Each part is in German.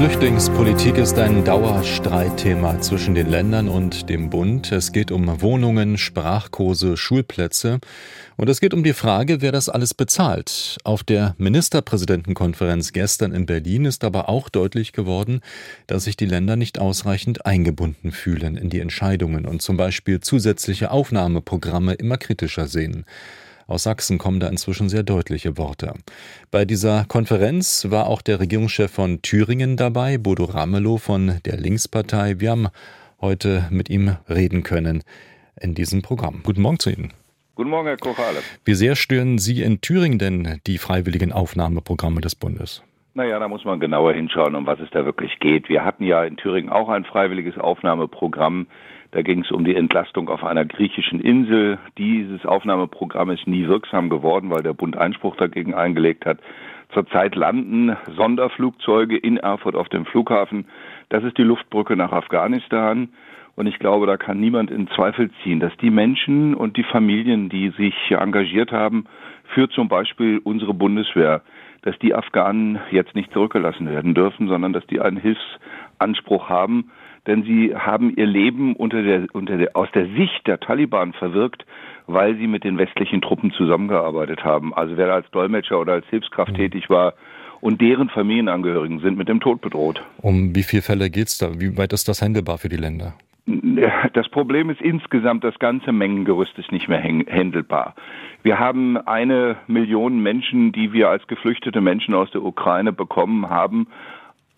Flüchtlingspolitik ist ein Dauerstreitthema zwischen den Ländern und dem Bund. Es geht um Wohnungen, Sprachkurse, Schulplätze. Und es geht um die Frage, wer das alles bezahlt. Auf der Ministerpräsidentenkonferenz gestern in Berlin ist aber auch deutlich geworden, dass sich die Länder nicht ausreichend eingebunden fühlen in die Entscheidungen und zum Beispiel zusätzliche Aufnahmeprogramme immer kritischer sehen. Aus Sachsen kommen da inzwischen sehr deutliche Worte. Bei dieser Konferenz war auch der Regierungschef von Thüringen dabei, Bodo Ramelow von der Linkspartei. Wir haben heute mit ihm reden können in diesem Programm. Guten Morgen zu Ihnen. Guten Morgen, Herr Kochale. Wie sehr stören Sie in Thüringen denn die freiwilligen Aufnahmeprogramme des Bundes? Naja, da muss man genauer hinschauen, um was es da wirklich geht. Wir hatten ja in Thüringen auch ein freiwilliges Aufnahmeprogramm da ging es um die Entlastung auf einer griechischen Insel. Dieses Aufnahmeprogramm ist nie wirksam geworden, weil der Bund Einspruch dagegen eingelegt hat. Zurzeit landen Sonderflugzeuge in Erfurt auf dem Flughafen. Das ist die Luftbrücke nach Afghanistan. Und ich glaube, da kann niemand in Zweifel ziehen, dass die Menschen und die Familien, die sich engagiert haben für zum Beispiel unsere Bundeswehr, dass die Afghanen jetzt nicht zurückgelassen werden dürfen, sondern dass die einen Hilfsanspruch haben denn sie haben ihr Leben unter der, unter der, aus der Sicht der Taliban verwirkt, weil sie mit den westlichen Truppen zusammengearbeitet haben. Also wer als Dolmetscher oder als Hilfskraft mhm. tätig war, und deren Familienangehörigen sind mit dem Tod bedroht. Um wie viele Fälle geht es da? Wie weit ist das händelbar für die Länder? Das Problem ist insgesamt, das ganze Mengengerüst ist nicht mehr händelbar. Wir haben eine Million Menschen, die wir als geflüchtete Menschen aus der Ukraine bekommen haben,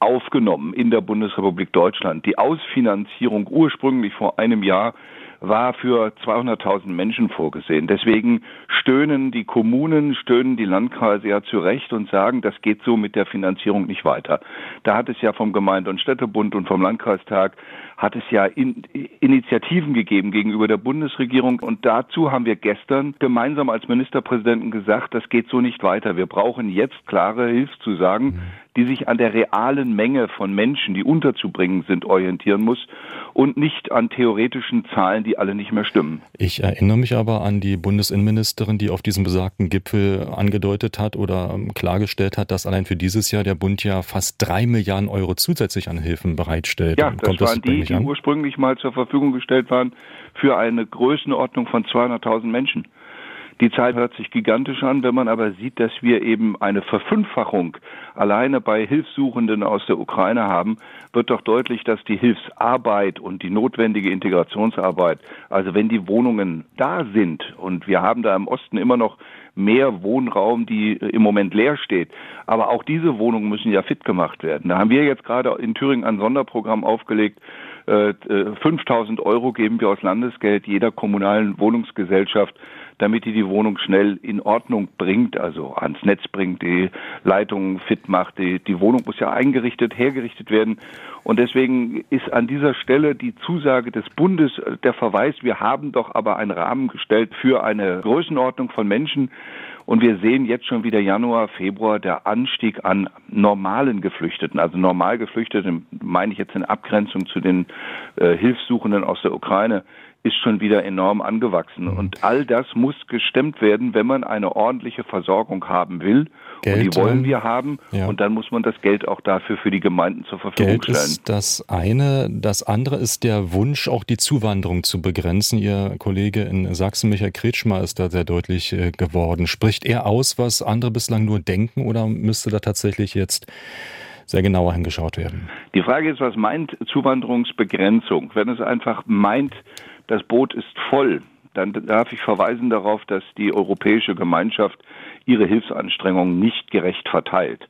aufgenommen in der Bundesrepublik Deutschland. Die Ausfinanzierung ursprünglich vor einem Jahr war für 200.000 Menschen vorgesehen. Deswegen stöhnen die Kommunen, stöhnen die Landkreise ja zu Recht und sagen, das geht so mit der Finanzierung nicht weiter. Da hat es ja vom Gemeinde- und Städtebund und vom Landkreistag hat es ja in, Initiativen gegeben gegenüber der Bundesregierung und dazu haben wir gestern gemeinsam als Ministerpräsidenten gesagt, das geht so nicht weiter. Wir brauchen jetzt klare Hilfszusagen, mhm. die sich an der realen Menge von Menschen, die unterzubringen sind, orientieren muss und nicht an theoretischen Zahlen, die alle nicht mehr stimmen. Ich erinnere mich aber an die Bundesinnenministerin, die auf diesem besagten Gipfel angedeutet hat oder ähm, klargestellt hat, dass allein für dieses Jahr der Bund ja fast drei Milliarden Euro zusätzlich an Hilfen bereitstellt. Ja, das Kommt waren das die, die ursprünglich mal zur Verfügung gestellt waren für eine Größenordnung von 200.000 Menschen. Die Zeit hört sich gigantisch an, wenn man aber sieht, dass wir eben eine Verfünffachung alleine bei Hilfssuchenden aus der Ukraine haben, wird doch deutlich, dass die Hilfsarbeit und die notwendige Integrationsarbeit, also wenn die Wohnungen da sind und wir haben da im Osten immer noch mehr Wohnraum, die im Moment leer steht. Aber auch diese Wohnungen müssen ja fit gemacht werden. Da haben wir jetzt gerade in Thüringen ein Sonderprogramm aufgelegt 5000 äh, Euro geben wir aus Landesgeld jeder kommunalen Wohnungsgesellschaft, damit die die Wohnung schnell in Ordnung bringt, also ans Netz bringt, die Leitungen fit macht. Die, die Wohnung muss ja eingerichtet, hergerichtet werden. Und deswegen ist an dieser Stelle die Zusage des Bundes der Verweis, wir haben doch aber einen Rahmen gestellt für eine Größenordnung von Menschen, und wir sehen jetzt schon wieder Januar, Februar der Anstieg an normalen Geflüchteten. Also normal Geflüchteten meine ich jetzt in Abgrenzung zu den äh, Hilfssuchenden aus der Ukraine ist schon wieder enorm angewachsen. Mhm. Und all das muss gestemmt werden, wenn man eine ordentliche Versorgung haben will. Geld, und die wollen ähm, wir haben. Ja. Und dann muss man das Geld auch dafür für die Gemeinden zur Verfügung Geld stellen. Ist das eine. Das andere ist der Wunsch, auch die Zuwanderung zu begrenzen. Ihr Kollege in Sachsen, Michael Kretschmer, ist da sehr deutlich äh, geworden. Spricht er aus, was andere bislang nur denken oder müsste da tatsächlich jetzt sehr genauer hingeschaut werden? Die Frage ist, was meint Zuwanderungsbegrenzung? Wenn es einfach meint, das Boot ist voll, dann darf ich verweisen darauf, dass die europäische Gemeinschaft ihre Hilfsanstrengungen nicht gerecht verteilt.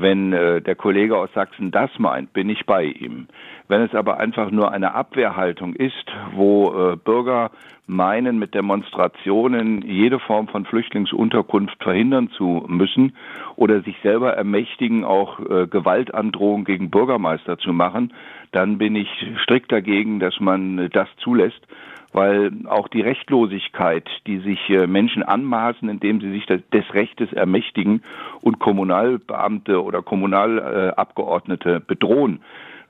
Wenn äh, der Kollege aus Sachsen das meint, bin ich bei ihm. Wenn es aber einfach nur eine Abwehrhaltung ist, wo äh, Bürger meinen, mit Demonstrationen jede Form von Flüchtlingsunterkunft verhindern zu müssen oder sich selber ermächtigen, auch äh, Gewaltandrohungen gegen Bürgermeister zu machen, dann bin ich strikt dagegen, dass man das zulässt weil auch die Rechtlosigkeit, die sich äh, Menschen anmaßen, indem sie sich des Rechtes ermächtigen und Kommunalbeamte oder Kommunalabgeordnete bedrohen,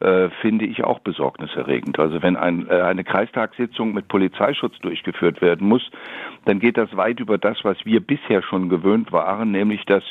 äh, finde ich auch besorgniserregend. Also wenn ein, äh, eine Kreistagssitzung mit Polizeischutz durchgeführt werden muss, dann geht das weit über das, was wir bisher schon gewöhnt waren, nämlich dass,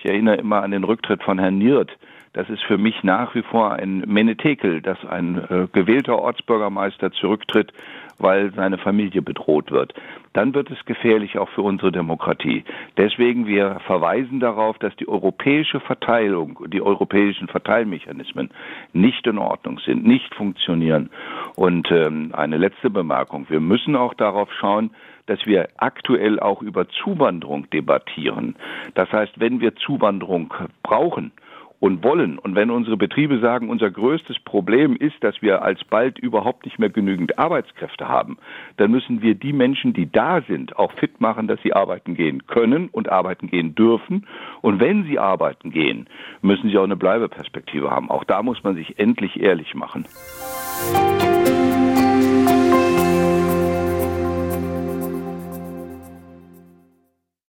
ich erinnere immer an den Rücktritt von Herrn Niert, das ist für mich nach wie vor ein Menetekel, dass ein äh, gewählter Ortsbürgermeister zurücktritt, weil seine Familie bedroht wird. Dann wird es gefährlich auch für unsere Demokratie. Deswegen wir verweisen darauf, dass die europäische Verteilung, die europäischen Verteilmechanismen nicht in Ordnung sind, nicht funktionieren. Und ähm, eine letzte Bemerkung. Wir müssen auch darauf schauen, dass wir aktuell auch über Zuwanderung debattieren. Das heißt, wenn wir Zuwanderung brauchen, und wollen. Und wenn unsere Betriebe sagen, unser größtes Problem ist, dass wir alsbald überhaupt nicht mehr genügend Arbeitskräfte haben, dann müssen wir die Menschen, die da sind, auch fit machen, dass sie arbeiten gehen können und arbeiten gehen dürfen. Und wenn sie arbeiten gehen, müssen sie auch eine Bleibeperspektive haben. Auch da muss man sich endlich ehrlich machen.